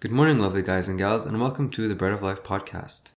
Good morning, lovely guys and gals, and welcome to the Bread of Life podcast.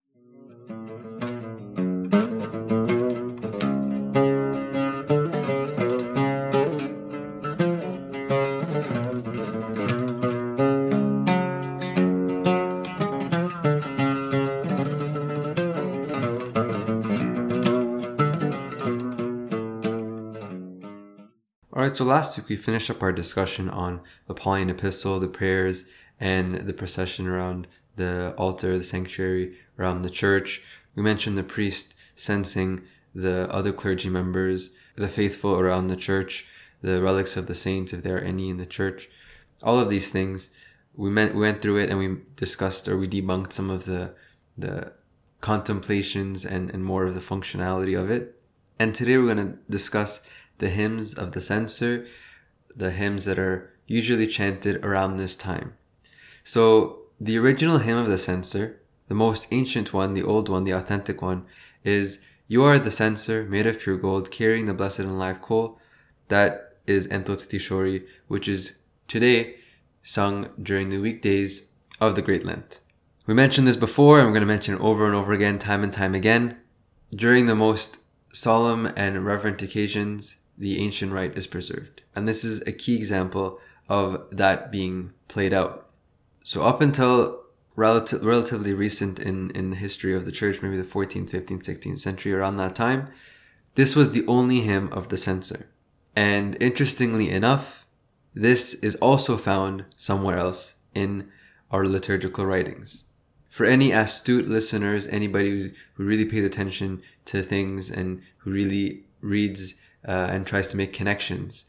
Alright, so last week we finished up our discussion on the Pauline epistle, the prayers, and the procession around the altar, the sanctuary, around the church. We mentioned the priest censing the other clergy members, the faithful around the church, the relics of the saints, if there are any in the church. All of these things, we, we went through it and we discussed or we debunked some of the, the contemplations and, and more of the functionality of it. And today we're going to discuss the hymns of the censer, the hymns that are usually chanted around this time. So the original hymn of the censer, the most ancient one, the old one, the authentic one, is You are the censer made of pure gold, carrying the blessed and live coal. That is Entote Tishori, which is today sung during the weekdays of the Great Lent. We mentioned this before, and we're going to mention it over and over again, time and time again. During the most solemn and reverent occasions, the ancient rite is preserved. And this is a key example of that being played out. So up until relative, relatively recent in, in the history of the church, maybe the 14th, 15th, 16th century, around that time, this was the only hymn of the censer. And interestingly enough, this is also found somewhere else in our liturgical writings. For any astute listeners, anybody who really pays attention to things and who really reads uh, and tries to make connections,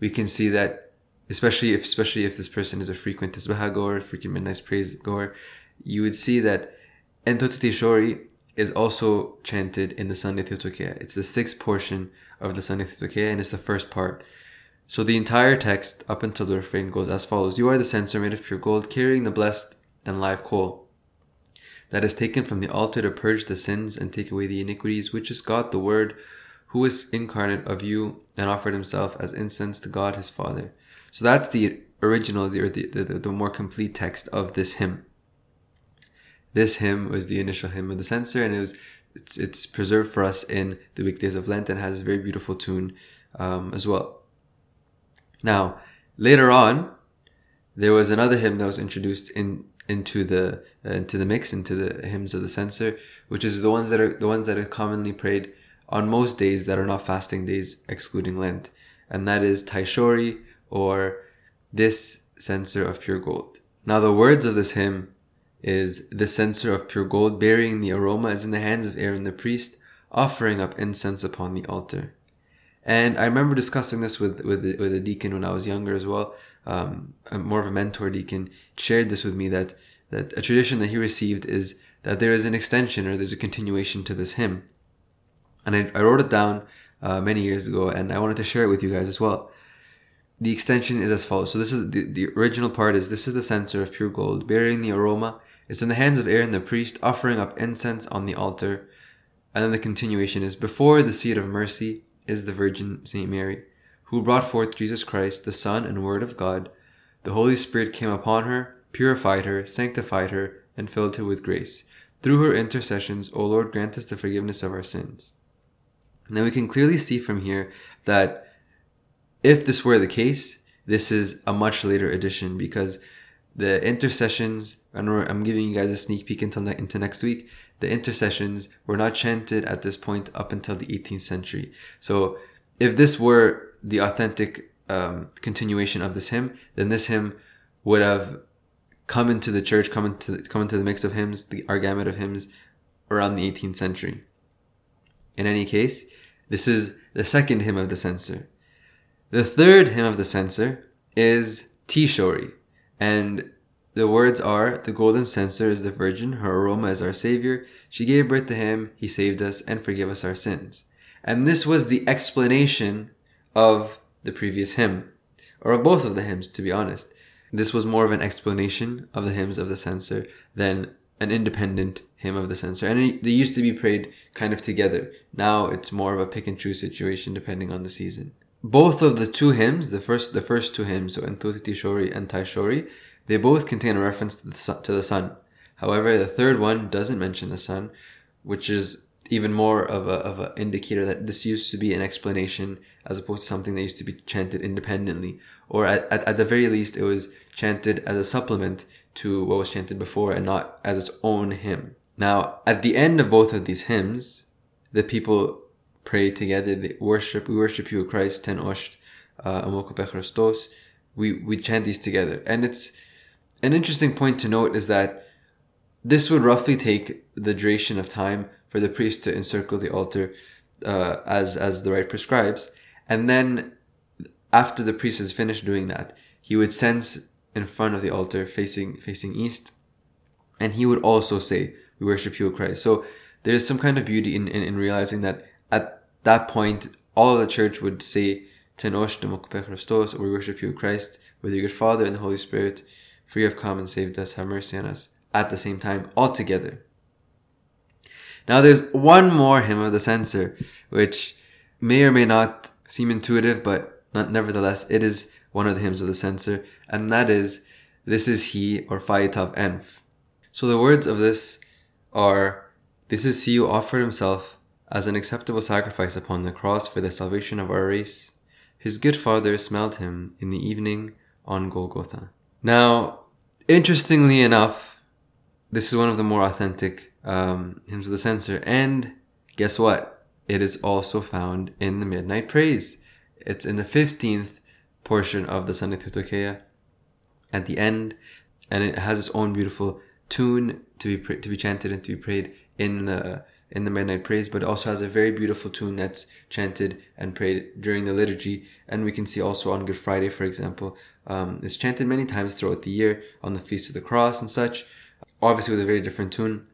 we can see that especially if especially if this person is a frequent tasbih goer, frequent midnight praise goer, you would see that Entote Tishori is also chanted in the Sunday Theotokea. It's the sixth portion of the Sunday Theotokea and it's the first part. So the entire text up until the refrain goes as follows You are the censer made of pure gold, carrying the blessed and live coal that is taken from the altar to purge the sins and take away the iniquities, which is God the Word, who is incarnate of you and offered himself as incense to God his Father. So that's the original, the, the, the, more complete text of this hymn. This hymn was the initial hymn of the censer, and it was it's, it's preserved for us in the weekdays of Lent and has a very beautiful tune um, as well. Now, later on, there was another hymn that was introduced in into the uh, into the mix into the hymns of the censer, which is the ones that are the ones that are commonly prayed on most days that are not fasting days, excluding Lent, and that is Taishori or this censer of pure gold. Now the words of this hymn is the censer of pure gold bearing the aroma is in the hands of Aaron the priest, offering up incense upon the altar. And I remember discussing this with with with a deacon when I was younger as well. Um, more of a mentor deacon shared this with me that that a tradition that he received is that there is an extension or there's a continuation to this hymn. And I, I wrote it down uh, many years ago, and I wanted to share it with you guys as well the extension is as follows. So this is the, the original part is this is the censer of pure gold, bearing the aroma. It's in the hands of Aaron the priest, offering up incense on the altar. And then the continuation is before the seat of mercy is the Virgin Saint Mary, who brought forth Jesus Christ, the Son and Word of God. The Holy Spirit came upon her, purified her, sanctified her, and filled her with grace. Through her intercessions, O Lord, grant us the forgiveness of our sins. Now we can clearly see from here that if this were the case, this is a much later edition because the intercessions, and I'm giving you guys a sneak peek until ne- into next week. The intercessions were not chanted at this point up until the 18th century. So, if this were the authentic um, continuation of this hymn, then this hymn would have come into the church, come into come into the mix of hymns, the our gamut of hymns, around the 18th century. In any case, this is the second hymn of the censer. The third hymn of the censer is Tishori, and the words are The golden censer is the Virgin, her aroma is our Savior. She gave birth to him, he saved us, and forgave us our sins. And this was the explanation of the previous hymn, or of both of the hymns, to be honest. This was more of an explanation of the hymns of the censer than an independent hymn of the censer. And they used to be prayed kind of together. Now it's more of a pick and choose situation depending on the season both of the two hymns, the first the first two hymns, so Entote Tishori and Taishori, They both contain a reference to the sun. To the sun. However, the third one doesn't mention the sun, which is even more of a of an indicator that this used to be an explanation as opposed to something that used to be chanted independently, or at, at, at the very least, it was chanted as a supplement to what was chanted before and not as its own hymn. Now, at the end of both of these hymns, the people pray together. They worship. We worship you, Christ. Ten osht, uh, We we chant these together, and it's an interesting point to note is that this would roughly take the duration of time for the priest to encircle the altar uh, as as the rite prescribes, and then after the priest has finished doing that, he would cense in front of the altar facing facing east, and he would also say, "We worship you, Christ." So there is some kind of beauty in, in, in realizing that at that point, all the church would say, Tenosh Christos, we worship you, Christ, with your good Father and the Holy Spirit, for you have come and saved us, have mercy on us, at the same time, all together. Now there's one more hymn of the censer, which may or may not seem intuitive, but not, nevertheless, it is one of the hymns of the censer, and that is, This is He, or Fayitav Enf. So the words of this are, This is He who offered Himself as an acceptable sacrifice upon the cross for the salvation of our race. His good father smelled him in the evening on Golgotha. Now, interestingly enough, this is one of the more authentic um, hymns of the censer, and guess what? It is also found in the Midnight Praise. It's in the 15th portion of the Sunday Theotokea at the end, and it has its own beautiful tune to be to be chanted and to be prayed in the in the midnight praise, but also has a very beautiful tune that's chanted and prayed during the liturgy. And we can see also on Good Friday, for example, um, it's chanted many times throughout the year on the Feast of the Cross and such, obviously with a very different tune.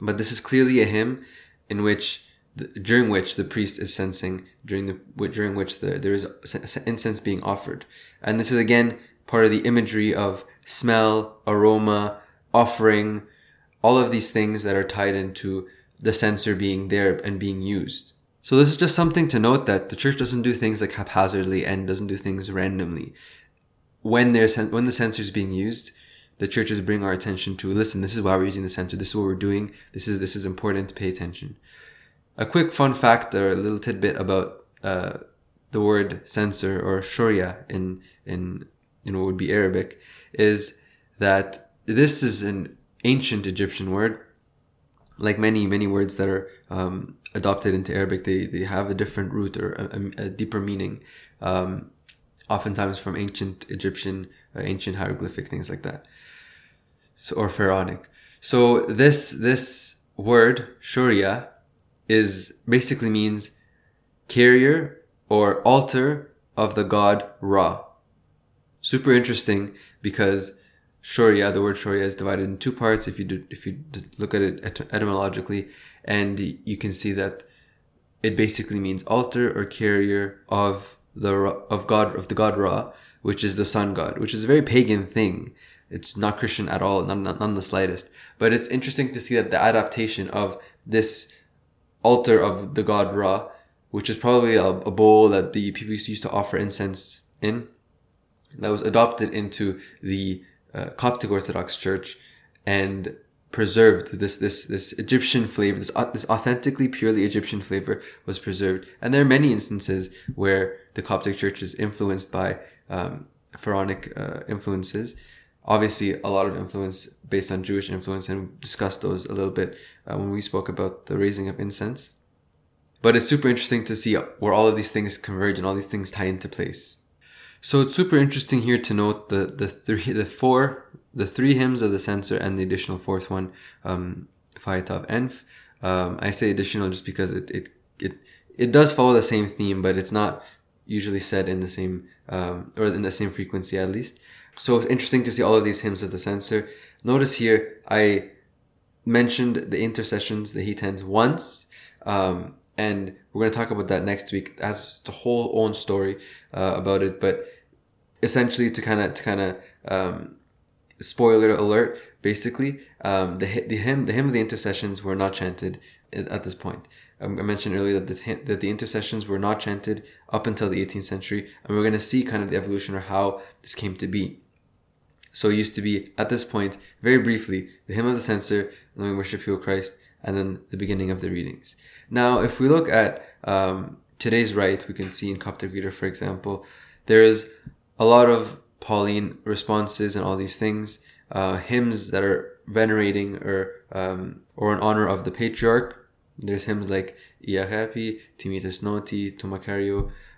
But this is clearly a hymn in which, the, during which the priest is censing, during the during which the, there is incense being offered, and this is again part of the imagery of smell, aroma, offering, all of these things that are tied into the censer being there and being used. So this is just something to note that the church doesn't do things like haphazardly and doesn't do things randomly. When there's when the censer is being used, the churches bring our attention to listen. This is why we're using the censer. This is what we're doing. This is this is important. To Pay attention. A quick fun fact or a little tidbit about uh, the word censer or shoria in in in what would be Arabic is that this is an ancient Egyptian word like many many words that are um, adopted into Arabic, they they have a different root or a, a deeper meaning. Um, oftentimes from ancient Egyptian, uh, ancient hieroglyphic things like that, so or pharaonic. So this this word shuria is basically means carrier or altar of the god Ra. Super interesting because Shoria, the word Shoria is divided in two parts if you do, if you look at it etymologically, and you can see that it basically means altar or carrier of the of God of the god Ra, which is the sun god, which is a very pagan thing. It's not Christian at all, none, none the slightest. But it's interesting to see that the adaptation of this altar of the god Ra, which is probably a, a bowl that the people used to offer incense in, that was adopted into the uh, Coptic Orthodox Church and preserved this this this Egyptian flavor, this this authentically purely Egyptian flavor was preserved. And there are many instances where the Coptic Church is influenced by um, pharaonic uh, influences. Obviously, a lot of influence based on Jewish influence, and discussed those a little bit uh, when we spoke about the raising of incense. But it's super interesting to see where all of these things converge and all these things tie into place. So it's super interesting here to note the the three the four the three hymns of the censer and the additional fourth one, um, Fayatav Enf. Um, I say additional just because it, it it it does follow the same theme, but it's not usually said in the same um, or in the same frequency at least. So it's interesting to see all of these hymns of the censer. Notice here I mentioned the intercessions, the Hitens once, um, and we're going to talk about that next week. That's a whole own story uh, about it, but essentially to kind of to kind of um, spoiler alert, basically, um, the the hymn the hymn of the intercessions were not chanted at this point. Um, I mentioned earlier that the that the intercessions were not chanted up until the 18th century, and we're going to see kind of the evolution or how this came to be. So it used to be at this point, very briefly, the hymn of the censer, we worship you, O Christ, and then the beginning of the readings. Now, if we look at um, today's rite, we can see in Coptic Reader, for example, there is a lot of Pauline responses and all these things, uh, hymns that are venerating or um, or in honor of the patriarch. There's hymns like Iachepi, Timitis Noti,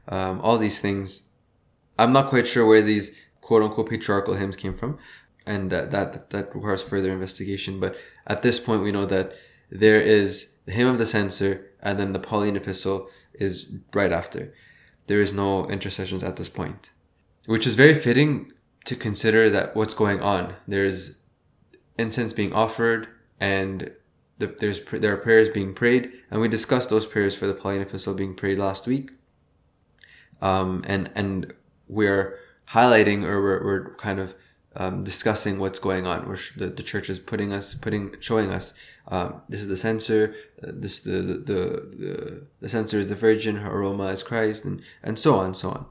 um, all these things. I'm not quite sure where these quote unquote patriarchal hymns came from, and uh, that that requires further investigation. But at this point, we know that there is the hymn of the censer, and then the Pauline epistle is right after. There is no intercessions at this point, which is very fitting to consider that what's going on. There's incense being offered, and the, there's there are prayers being prayed, and we discussed those prayers for the Pauline epistle being prayed last week. Um, and and we're highlighting or we're, we're kind of um, discussing what's going on. Where the, the church is putting us, putting, showing us um, this is the censer, uh, this the, the the the censer is the Virgin, her aroma is Christ, and and so on, and so on.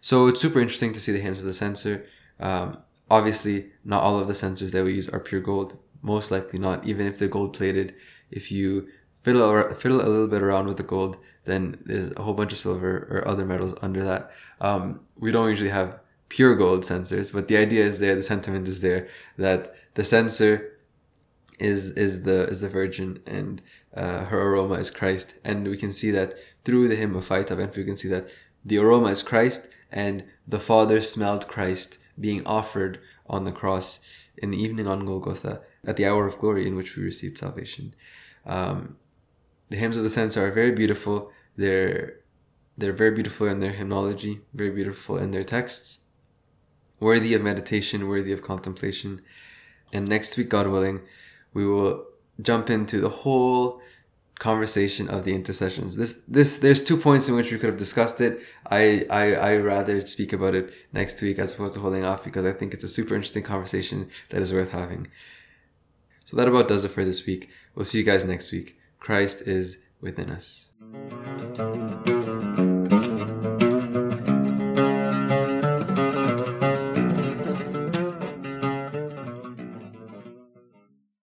So it's super interesting to see the hymns of the censer. Um, obviously, not all of the censers that we use are pure gold. Most likely not, even if they're gold plated. If you fiddle fiddle a little bit around with the gold, then there's a whole bunch of silver or other metals under that. Um, we don't usually have pure gold censers, but the idea is there, the sentiment is there that the censer is is the is the Virgin and uh, her aroma is Christ, and we can see that through the hymn of Faitav, and we can see that the aroma is Christ, and the Father smelled Christ being offered on the cross in the evening on Golgotha at the hour of glory in which we received salvation. Um, the hymns of the censer are very beautiful. They're they're very beautiful in their hymnology, very beautiful in their texts, worthy of meditation, worthy of contemplation. And next week, God willing, we will jump into the whole conversation of the intercessions. This this there's two points in which we could have discussed it. I I I rather speak about it next week as opposed to holding off because I think it's a super interesting conversation that is worth having. So that about does it for this week. We'll see you guys next week. Christ is within us.